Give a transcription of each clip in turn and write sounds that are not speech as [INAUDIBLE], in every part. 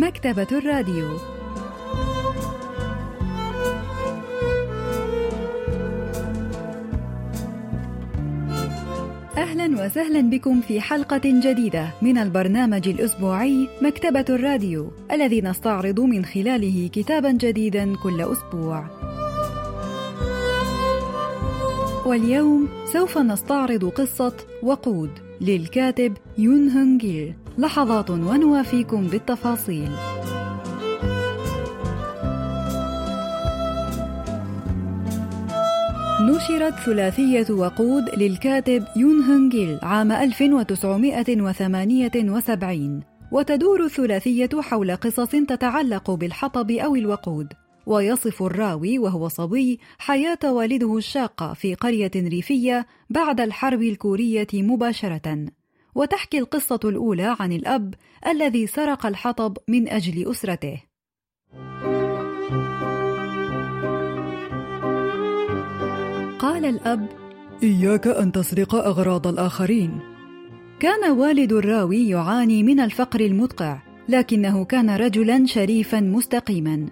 مكتبة الراديو أهلا وسهلا بكم في حلقة جديدة من البرنامج الأسبوعي مكتبة الراديو الذي نستعرض من خلاله كتابا جديدا كل أسبوع. واليوم سوف نستعرض قصة وقود للكاتب يون هونجيل لحظات ونوافيكم بالتفاصيل. نشرت ثلاثية وقود للكاتب يون هونجيل عام 1978 وتدور الثلاثية حول قصص تتعلق بالحطب أو الوقود ويصف الراوي وهو صبي حياة والده الشاقة في قرية ريفية بعد الحرب الكورية مباشرة وتحكي القصة الأولى عن الأب الذي سرق الحطب من أجل أسرته قال الأب: إياك أن تسرق أغراض الآخرين. كان والد الراوي يعاني من الفقر المدقع، لكنه كان رجلا شريفا مستقيما.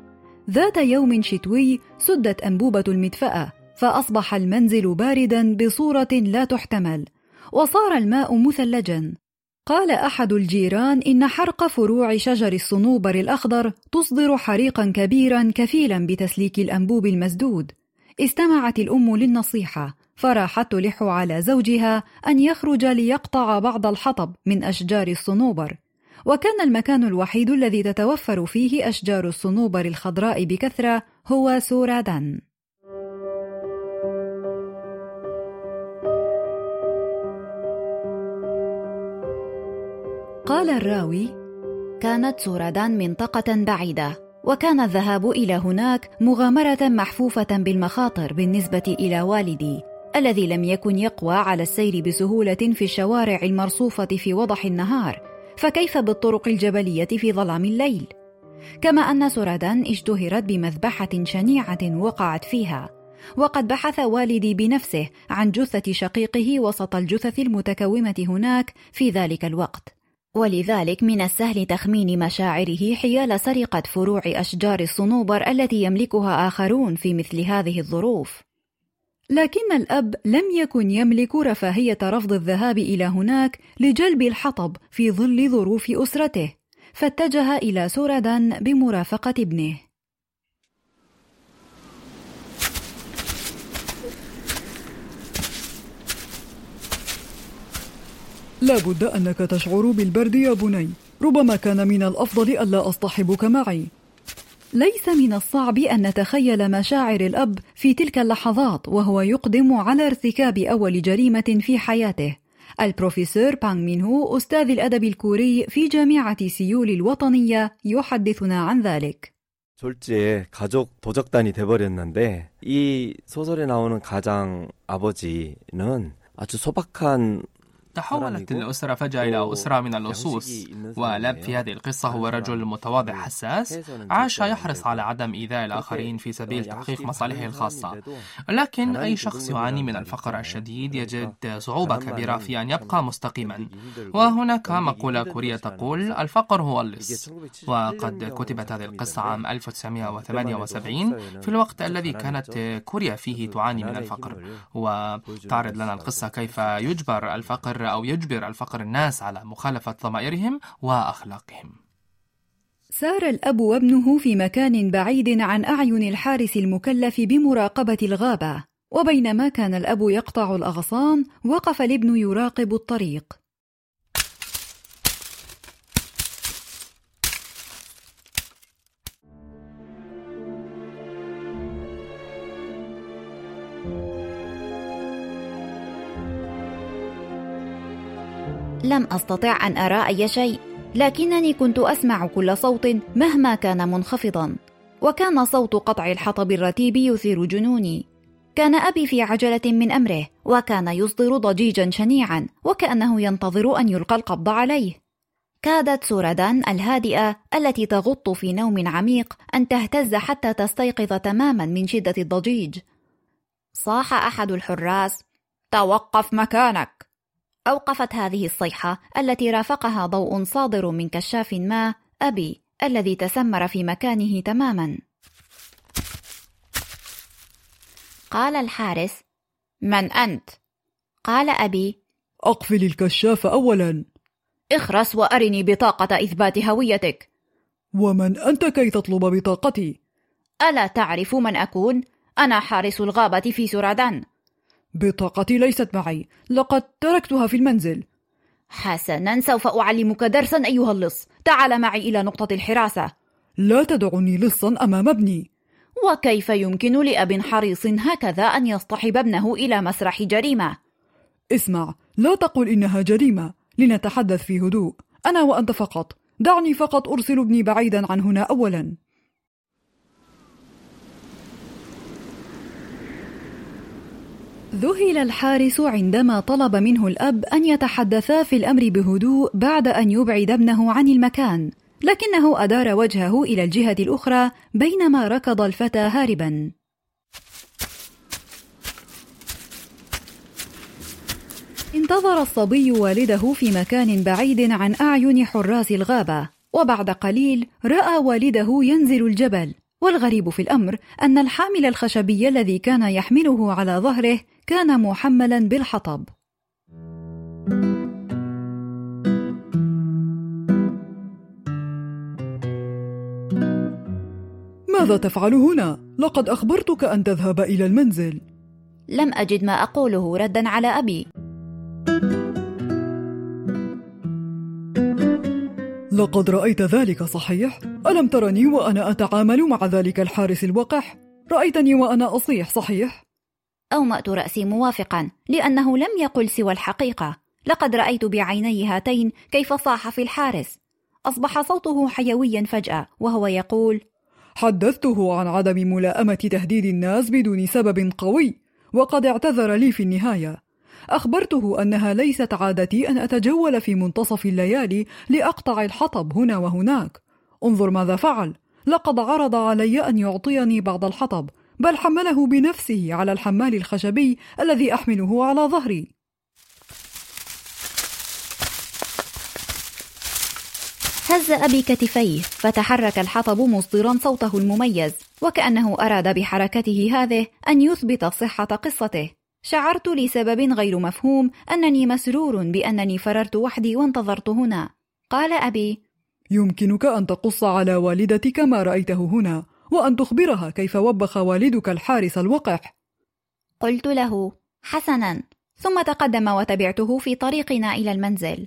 ذات يوم شتوي سدت أنبوبة المدفأة، فأصبح المنزل باردا بصورة لا تحتمل، وصار الماء مثلجا. قال أحد الجيران إن حرق فروع شجر الصنوبر الأخضر تصدر حريقا كبيرا كفيلا بتسليك الأنبوب المسدود. استمعت الأم للنصيحة فراحت تلح على زوجها أن يخرج ليقطع بعض الحطب من أشجار الصنوبر وكان المكان الوحيد الذي تتوفر فيه أشجار الصنوبر الخضراء بكثرة هو سورادان قال الراوي كانت سورادان منطقة بعيدة وكان الذهاب إلى هناك مغامرة محفوفة بالمخاطر بالنسبة إلى والدي الذي لم يكن يقوى على السير بسهولة في الشوارع المرصوفة في وضح النهار فكيف بالطرق الجبلية في ظلام الليل؟ كما أن سردان اشتهرت بمذبحة شنيعة وقعت فيها وقد بحث والدي بنفسه عن جثة شقيقه وسط الجثث المتكومة هناك في ذلك الوقت. ولذلك من السهل تخمين مشاعره حيال سرقة فروع أشجار الصنوبر التي يملكها آخرون في مثل هذه الظروف. لكن الأب لم يكن يملك رفاهية رفض الذهاب إلى هناك لجلب الحطب في ظل ظروف أسرته، فاتجه إلى سوردان بمرافقة ابنه. لا بد أنك تشعر بالبرد يا بني ربما كان من الأفضل ألا أصطحبك معي ليس من الصعب أن نتخيل مشاعر الأب في تلك اللحظات وهو يقدم على ارتكاب أول جريمة في حياته البروفيسور بانغ مين هو أستاذ الأدب الكوري في جامعة سيول الوطنية يحدثنا عن ذلك 졸지에 가족 도적단이 돼버렸는데 이 소설에 나오는 가장 아버지는 아주 소박한 تحولت الأسرة فجأة إلى أسرة من اللصوص ولاب في هذه القصة هو رجل متواضع حساس عاش يحرص على عدم إيذاء الآخرين في سبيل تحقيق مصالحه الخاصة. لكن أي شخص يعاني من الفقر الشديد يجد صعوبة كبيرة في أن يبقى مستقيما. وهناك مقولة كورية تقول الفقر هو اللص. وقد كتبت هذه القصة عام 1978 في الوقت الذي كانت كوريا فيه تعاني من الفقر. وتعرض لنا القصة كيف يجبر الفقر أو يجبر الفقر الناس على مخالفة ضمائرهم وأخلاقهم. سار الأب وابنه في مكان بعيد عن أعين الحارس المكلف بمراقبة الغابة وبينما كان الأب يقطع الأغصان وقف الابن يراقب الطريق. لم أستطع أن أرى أي شيء لكنني كنت أسمع كل صوت مهما كان منخفضا. وكان صوت قطع الحطب الرتيب يثير جنوني. كان أبي في عجلة من أمره وكان يصدر ضجيجا شنيعا وكأنه ينتظر أن يلقى القبض عليه. كادت سوردان الهادئة التي تغط في نوم عميق أن تهتز حتى تستيقظ تماما من شدة الضجيج. صاح أحد الحراس توقف مكانك! أوقفت هذه الصيحة التي رافقها ضوء صادر من كشاف ما أبي الذي تسمر في مكانه تماما قال الحارس من أنت؟ قال أبي أقفل الكشاف أولا اخرس وأرني بطاقة إثبات هويتك ومن أنت كي تطلب بطاقتي؟ ألا تعرف من أكون؟ أنا حارس الغابة في سورادان بطاقتي ليست معي. لقد تركتها في المنزل. حسنا سوف أعلمك درسا أيها اللص. تعال معي إلى نقطة الحراسة. لا تدعني لصا أمام ابني. وكيف يمكن لأب حريص هكذا أن يصطحب ابنه إلى مسرح جريمة؟ اسمع لا تقل إنها جريمة. لنتحدث في هدوء. أنا وأنت فقط. دعني فقط أرسل ابني بعيدا عن هنا أولا. ذهل الحارس عندما طلب منه الأب أن يتحدثا في الأمر بهدوء بعد أن يبعد ابنه عن المكان لكنه أدار وجهه إلى الجهة الأخرى بينما ركض الفتى هاربا. انتظر الصبي والده في مكان بعيد عن أعين حراس الغابة وبعد قليل رأى والده ينزل الجبل. والغريب في الأمر أن الحامل الخشبي الذي كان يحمله على ظهره كان محملا بالحطب. ماذا تفعل هنا؟ لقد أخبرتك أن تذهب إلى المنزل. لم أجد ما أقوله ردا على أبي. لقد رأيت ذلك صحيح؟ ألم ترني وأنا أتعامل مع ذلك الحارس الوقح؟ رأيتني وأنا أصيح صحيح؟ أومأت رأسي موافقا لأنه لم يقل سوى الحقيقة لقد رأيت بعيني هاتين كيف صاح في الحارس أصبح صوته حيويا فجأة وهو يقول حدثته عن عدم ملائمة تهديد الناس بدون سبب قوي وقد اعتذر لي في النهاية أخبرته أنها ليست عادتي أن أتجول في منتصف الليالي لأقطع الحطب هنا وهناك. انظر ماذا فعل. لقد عرض علي أن يعطيني بعض الحطب بل حمله بنفسه على الحمال الخشبي الذي أحمله على ظهري. هز أبي كتفيه فتحرك الحطب مصدرا صوته المميز وكأنه أراد بحركته هذه أن يثبت صحة قصته. شعرت لسبب غير مفهوم أنني مسرور بأنني فررت وحدي وانتظرت هنا. قال أبي يمكنك أن تقص على والدتك ما رأيته هنا وأن تخبرها كيف وبخ والدك الحارس الوقح. قلت له حسنا. ثم تقدم وتبعته في طريقنا إلى المنزل.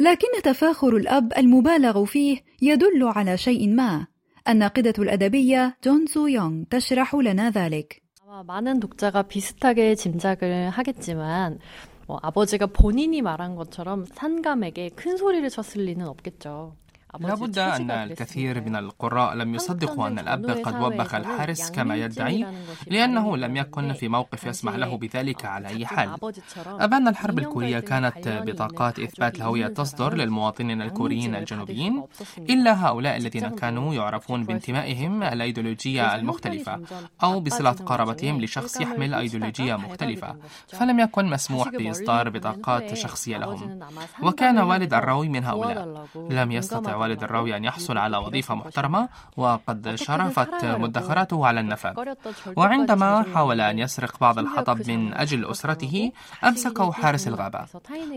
لكن تفاخر الأب المبالغ فيه يدل على شيء ما الناقدة الأدبية جون سو يونغ تشرح لنا ذلك. 많은 독자가 비슷하게 짐작을 하겠지만 뭐 아버지가 본인이 말한 것처럼 산감에게 큰 소리를 쳤을 리는 없겠죠. لابد أن الكثير من القراء لم يصدقوا أن الأب قد وبخ الحارس كما يدعي لأنه لم يكن في موقف يسمح له بذلك على أي حال. أبان الحرب الكورية كانت بطاقات إثبات الهوية تصدر للمواطنين الكوريين الجنوبيين. إلا هؤلاء الذين كانوا يعرفون بانتمائهم الأيديولوجية المختلفة أو بصلة قرابتهم لشخص يحمل أيديولوجية مختلفة. فلم يكن مسموح بإصدار بطاقات شخصية لهم. وكان والد الراوي من هؤلاء لم يستطع والد الراوي أن يحصل على وظيفة محترمة وقد شرفت مدخراته على النفاذ. وعندما حاول أن يسرق بعض الحطب من أجل أسرته أمسكه حارس الغابة.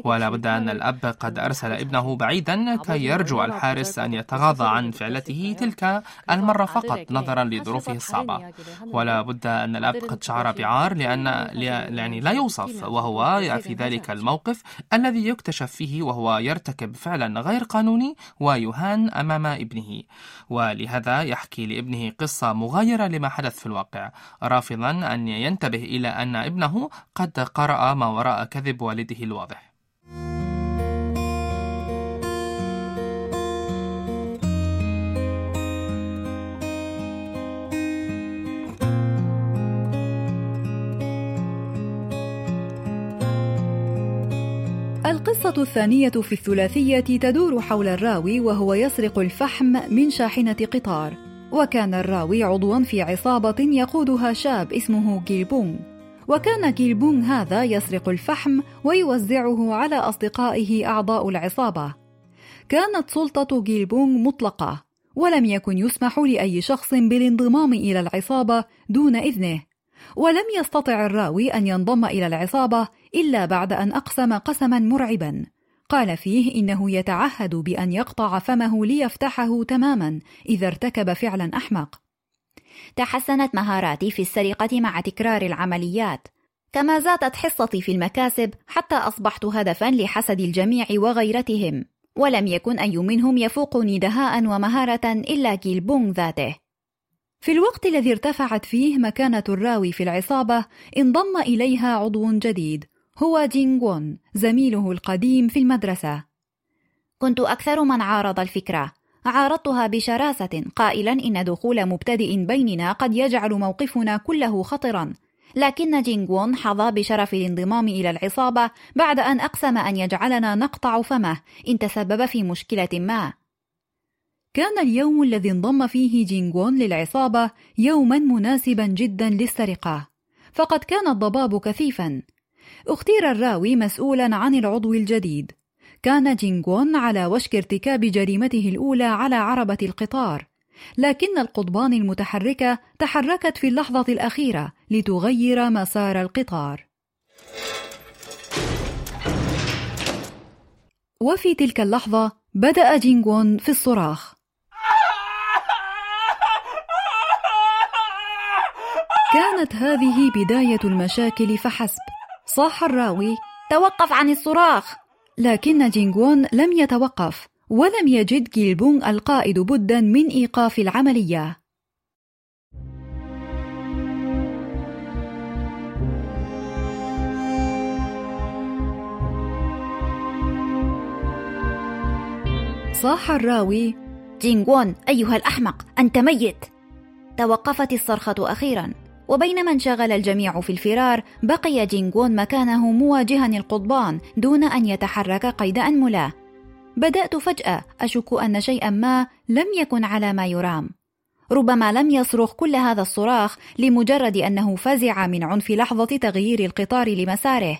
ولا بد أن الأب قد أرسل ابنه بعيدا كي يرجو الحارس أن يتغاضى عن فعلته تلك المرة فقط نظرا لظروفه الصعبة. ولا بد أن الأب قد شعر بعار لأن يعني لا يوصف وهو في ذلك الموقف الذي يكتشف فيه وهو يرتكب فعلا غير قانوني ويهاجم يوهان أمام ابنه ولهذا يحكي لابنه قصة مغايرة لما حدث في الواقع رافضا أن ينتبه إلى أن ابنه قد قرأ ما وراء كذب والده الواضح. القصة الثانية في الثلاثية تدور حول الراوي وهو يسرق الفحم من شاحنة قطار. وكان الراوي عضوا في عصابة يقودها شاب اسمه جيلبونغ وكان جيلبونغ هذا يسرق الفحم ويوزعه على أصدقائه أعضاء العصابة. كانت سلطة جيلبونغ مطلقة ولم يكن يسمح لأي شخص بالانضمام إلى العصابة دون إذنه. ولم يستطع الراوي أن ينضم إلى العصابة إلا بعد أن أقسم قسما مرعبا. قال فيه إنه يتعهد بأن يقطع فمه ليفتحه تماما إذا ارتكب فعلا أحمق. تحسنت مهاراتي في السرقة مع تكرار العمليات. كما زادت حصتي في المكاسب حتى أصبحت هدفا لحسد الجميع وغيرتهم. ولم يكن أي منهم يفوقني دهاء ومهارة إلا كيلبونغ ذاته. في الوقت الذي ارتفعت فيه مكانة الراوي في العصابة انضم إليها عضو جديد. هو جينغون زميله القديم في المدرسة. كنت أكثر من عارض الفكرة. عارضتها بشراسة قائلا إن دخول مبتدئ بيننا قد يجعل موقفنا كله خطرا. لكن جينغون حظى بشرف الانضمام إلى العصابة بعد أن أقسم أن يجعلنا نقطع فمه إن تسبب في مشكلة ما. كان اليوم الذي انضم فيه جينغون للعصابة يوما مناسبا جدا للسرقة. فقد كان الضباب كثيفا. اختير الراوي مسؤولا عن العضو الجديد. كان جينغون على وشك ارتكاب جريمته الأولى على عربة القطار. لكن القضبان المتحركة تحركت في اللحظة الأخيرة لتغير مسار القطار. وفي تلك اللحظة بدأ جينغون في الصراخ. كانت هذه بداية المشاكل فحسب. صاح الراوي توقف عن الصراخ. لكن جينغون لم يتوقف ولم يجد جيلبونغ القائد بدا من إيقاف العملية. صاح الراوي جينغون أيها الأحمق أنت ميت! توقفت الصرخة أخيرا. وبينما انشغل الجميع في الفرار بقي جينغون مكانه مواجها القضبان دون أن يتحرك قيد أنملة بدأت فجأة أشك أن شيئا ما لم يكن على ما يرام. ربما لم يصرخ كل هذا الصراخ لمجرد أنه فزع من عنف لحظة تغيير القطار لمساره.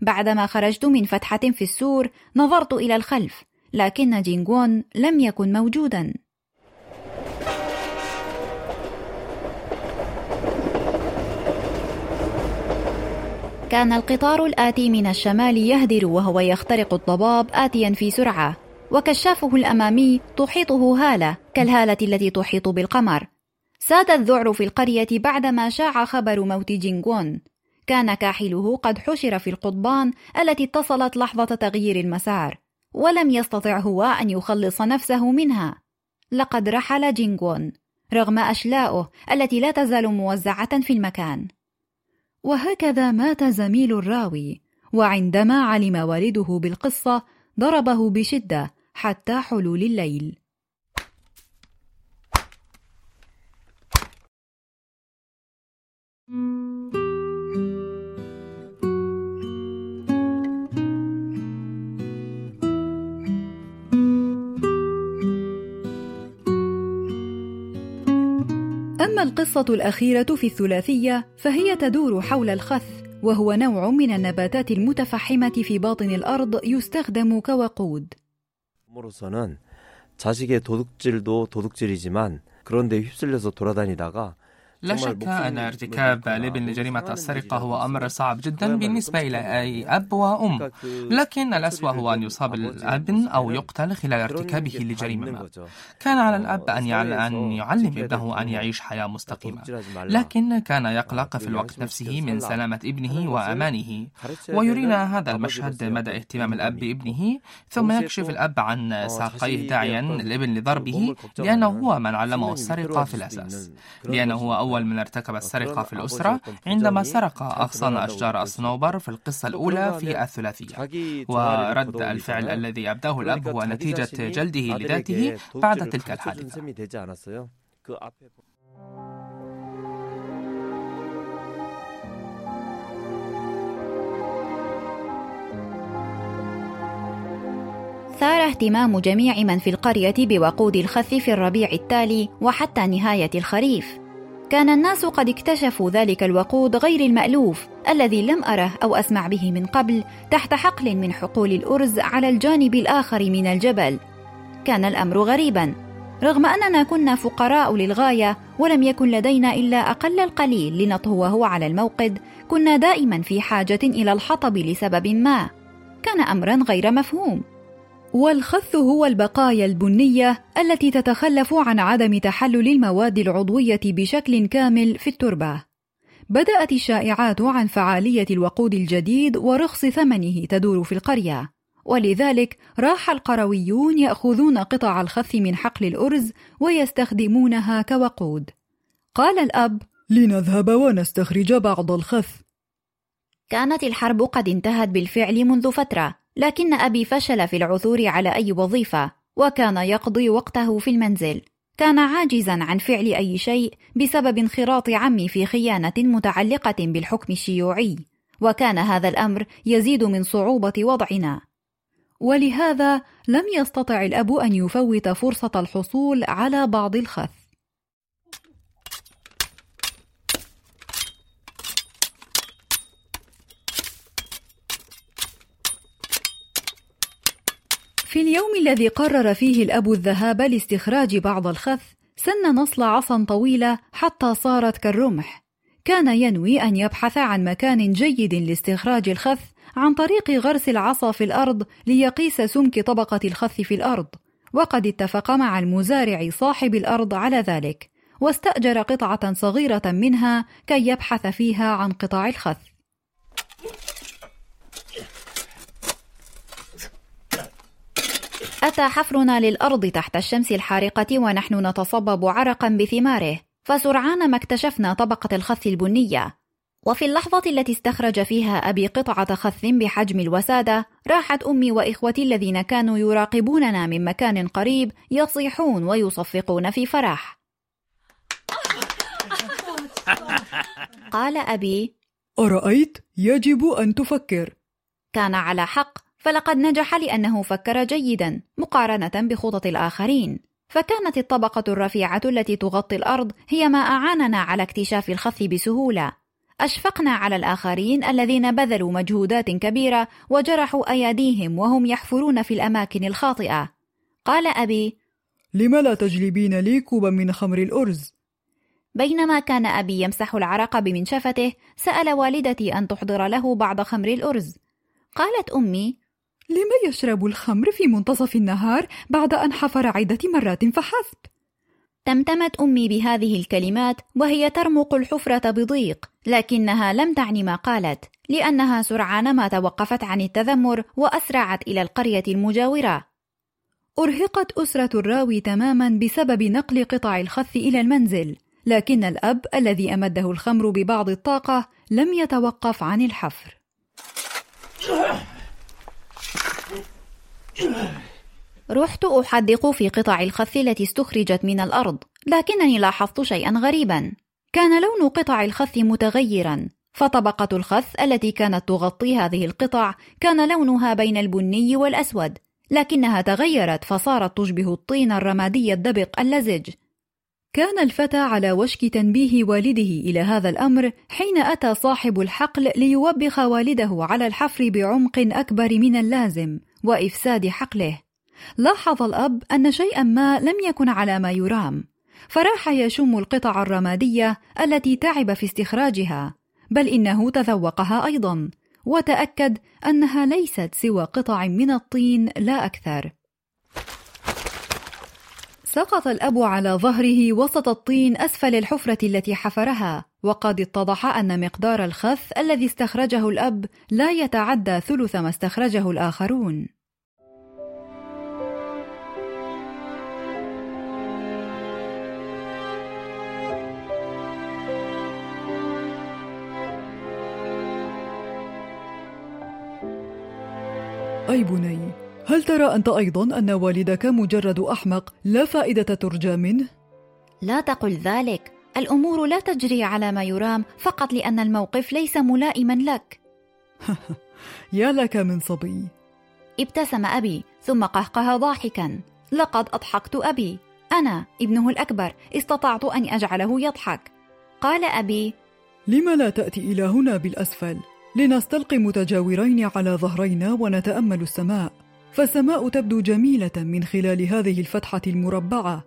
بعدما خرجت من فتحة في السور نظرت إلى الخلف لكن جينغون لم يكن موجودا. كان القطار الآتي من الشمال يهدر وهو يخترق الضباب آتيا في سرعة وكشافه الأمامي تحيطه هالة كالهالة التي تحيط بالقمر. ساد الذعر في القرية بعدما شاع خبر موت جينغون كان كاحله قد حشر في القضبان التي اتصلت لحظة تغيير المسار ولم يستطع هو أن يخلص نفسه منها. لقد رحل جينغون رغم أشلاؤه التي لا تزال موزعة في المكان. وهكذا مات زميل الراوي وعندما علم والده بالقصة ضربه بشدة حتى حلول الليل. أما القصة الأخيرة في الثلاثية فهي تدور حول الخث وهو نوع من النباتات المتفحمة في باطن الأرض يستخدم كوقود. 으로서는 자식의 도둑질도 도둑질이지만 그런데 휩쓸려서 돌아다니다가 لا شك أن ارتكاب الابن لجريمة السرقة هو أمر صعب جدا بالنسبة إلى أي أب وأم. لكن الأسوأ هو أن يصاب الابن أو يقتل خلال ارتكابه لجريمة ما. كان على الأب أن يعلم ابنه أن يعيش حياة مستقيمة. لكن كان يقلق في الوقت نفسه من سلامة ابنه وأمانه. ويرينا هذا المشهد مدى اهتمام الأب بابنه ثم يكشف الأب عن ساقيه داعيا الابن لضربه لأنه هو من علمه السرقة في الأساس. لأنه هو أول أول من ارتكب السرقة في الأسرة عندما سرق أغصان أشجار الصنوبر في القصة الأولى في الثلاثية. ورد الفعل الذي أبداه الأب هو نتيجة جلده لذاته بعد تلك الحادثة. ثار اهتمام جميع من في القرية بوقود الخث في الربيع التالي وحتى نهاية الخريف. كان الناس قد اكتشفوا ذلك الوقود غير المألوف الذي لم أره أو أسمع به من قبل تحت حقل من حقول الأرز على الجانب الآخر من الجبل. كان الأمر غريبا، رغم أننا كنا فقراء للغاية ولم يكن لدينا إلا أقل القليل لنطهوه على الموقد كنا دائما في حاجة إلى الحطب لسبب ما. كان أمرا غير مفهوم. والخث هو البقايا البنية التي تتخلف عن عدم تحلل المواد العضوية بشكل كامل في التربة. بدأت الشائعات عن فعالية الوقود الجديد ورخص ثمنه تدور في القرية، ولذلك راح القرويون يأخذون قطع الخث من حقل الأرز ويستخدمونها كوقود. قال الأب: لنذهب ونستخرج بعض الخث. كانت الحرب قد انتهت بالفعل منذ فترة، لكن أبي فشل في العثور على أي وظيفة، وكان يقضي وقته في المنزل. كان عاجزا عن فعل أي شيء بسبب انخراط عمي في خيانة متعلقة بالحكم الشيوعي، وكان هذا الأمر يزيد من صعوبة وضعنا. ولهذا لم يستطع الأب أن يفوت فرصة الحصول على بعض الخث. في اليوم الذي قرر فيه الأب الذهاب لاستخراج بعض الخث سن نصل عصا طويلة حتى صارت كالرمح. كان ينوي أن يبحث عن مكان جيد لاستخراج الخث عن طريق غرس العصا في الأرض ليقيس سمك طبقة الخث في الأرض. وقد اتفق مع المزارع صاحب الأرض على ذلك واستأجر قطعة صغيرة منها كي يبحث فيها عن قطع الخث أتى حفرنا للأرض تحت الشمس الحارقة ونحن نتصبب عرقا بثماره فسرعان ما اكتشفنا طبقة الخث البنية. وفي اللحظة التي استخرج فيها أبي قطعة خث بحجم الوسادة راحت أمي وإخوتي الذين كانوا يراقبوننا من مكان قريب يصيحون ويصفقون في فرح. قال أبي أرأيت؟ يجب أن تفكر. كان على حق. فلقد نجح لأنه فكر جيدا مقارنة بخطط الآخرين. فكانت الطبقة الرفيعة التي تغطي الأرض هي ما أعاننا على اكتشاف الخث بسهولة. أشفقنا على الآخرين الذين بذلوا مجهودات كبيرة وجرحوا أيديهم وهم يحفرون في الأماكن الخاطئة. قال أبي لم لا تجلبين لي كوبا من خمر الأرز؟ بينما كان أبي يمسح العرق بمنشفته سأل والدتي أن تحضر له بعض خمر الأرز. قالت أمي لم يشرب الخمر في منتصف النهار بعد أن حفر عدة مرات فحسب؟ تمتمت أمي بهذه الكلمات وهي ترمق الحفرة بضيق، لكنها لم تعني ما قالت، لأنها سرعان ما توقفت عن التذمر وأسرعت إلى القرية المجاورة. أرهقت أسرة الراوي تماما بسبب نقل قطع الخث إلى المنزل، لكن الأب الذي أمده الخمر ببعض الطاقة لم يتوقف عن الحفر. [LAUGHS] رحت أحدق في قطع الخث التي استخرجت من الأرض، لكنني لاحظت شيئا غريبا. كان لون قطع الخث متغيرا، فطبقة الخث التي كانت تغطي هذه القطع كان لونها بين البني والأسود، لكنها تغيرت فصارت تشبه الطين الرمادي الدبق اللزج. كان الفتى على وشك تنبيه والده إلى هذا الأمر حين أتى صاحب الحقل ليوبخ والده على الحفر بعمق أكبر من اللازم وإفساد حقله. لاحظ الأب أن شيئا ما لم يكن على ما يرام، فراح يشم القطع الرمادية التي تعب في استخراجها، بل إنه تذوقها أيضا، وتأكد أنها ليست سوى قطع من الطين لا أكثر. سقط الأب على ظهره وسط الطين أسفل الحفرة التي حفرها، وقد اتضح أن مقدار الخث الذي استخرجه الأب لا يتعدى ثلث ما استخرجه الآخرون. أي بني هل ترى أنت أيضا أن والدك مجرد أحمق لا فائدة ترجى منه؟ لا تقل ذلك. الأمور لا تجري على ما يرام فقط لأن الموقف ليس ملائما لك. [LAUGHS] يا لك من صبي. ابتسم أبي ثم قهقه ضاحكا. لقد أضحكت أبي. أنا ابنه الأكبر استطعت أن أجعله يضحك. قال أبي لم لا تأتي إلى هنا بالأسفل؟ لنستلقي متجاورين على ظهرينا ونتأمل السماء. فالسماء تبدو جميلة من خلال هذه الفتحة المربعة.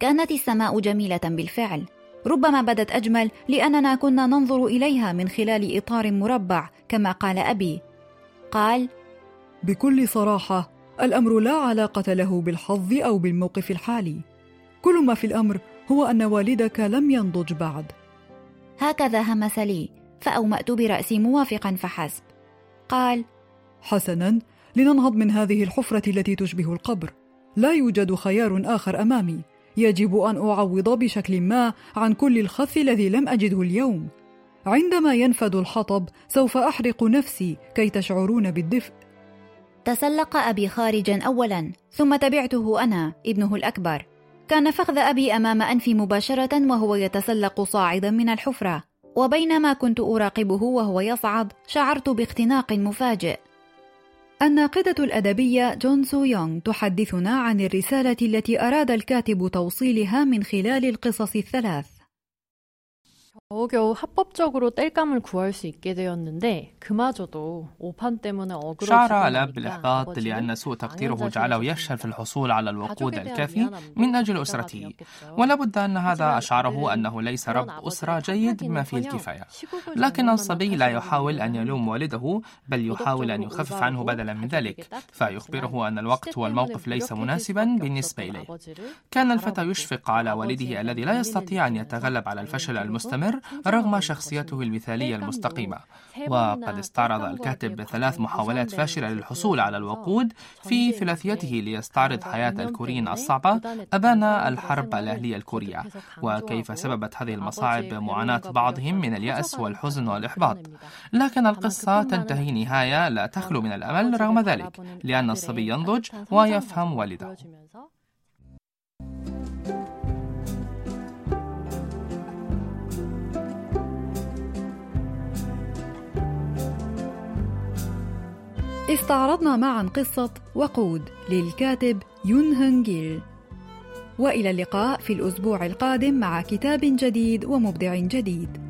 كانت السماء جميلة بالفعل. ربما بدت أجمل لأننا كنا ننظر إليها من خلال إطار مربع كما قال أبي. قال بكل صراحة الأمر لا علاقة له بالحظ أو بالموقف الحالي. كل ما في الأمر هو أن والدك لم ينضج بعد. هكذا همس لي فأومأت برأسي موافقا فحسب. قال حسنا لننهض من هذه الحفرة التي تشبه القبر. لا يوجد خيار آخر أمامي. يجب أن أعوض بشكل ما عن كل الخث الذي لم أجده اليوم. عندما ينفد الحطب سوف أحرق نفسي كي تشعرون بالدفء. تسلق أبي خارجا اولا ثم تبعته أنا ابنه الأكبر. كان فخذ أبي أمام أنفي مباشرة وهو يتسلق صاعدا من الحفرة. وبينما كنت أراقبه وهو يصعد شعرت باختناق مفاجئ. الناقدة الأدبية جون سو يونغ تحدثنا عن الرسالة التي أراد الكاتب توصيلها من خلال القصص الثلاث. 겨우겨우 합법적으로 땔감을 구할 수 있게 되었는데 그마저도 오판 때문에 شعر الأب بالإحباط لأن سوء تقديره جعله يفشل في الحصول على الوقود الكافي من أجل أسرته ولا بد أن هذا أشعره أنه ليس رب أسرة جيد بما فيه الكفاية لكن الصبي لا يحاول أن يلوم والده بل يحاول أن يخفف عنه بدلا من ذلك فيخبره أن الوقت والموقف ليس مناسبا بالنسبة إليه كان الفتى يشفق على والده الذي لا يستطيع أن يتغلب على الفشل المستمر رغم شخصيته المثالية المستقيمة. وقد استعرض الكاتب ثلاث محاولات فاشلة للحصول على الوقود في ثلاثيته ليستعرض حياة الكوريين الصعبة أبان الحرب الأهلية الكورية. وكيف سببت هذه المصاعب معاناة بعضهم من اليأس والحزن والإحباط. لكن القصة تنتهي نهاية لا تخلو من الأمل رغم ذلك لأن الصبي ينضج ويفهم والده. استعرضنا معا قصة وقود للكاتب يون هنجيل وإلى اللقاء في الأسبوع القادم مع كتاب جديد ومبدع جديد.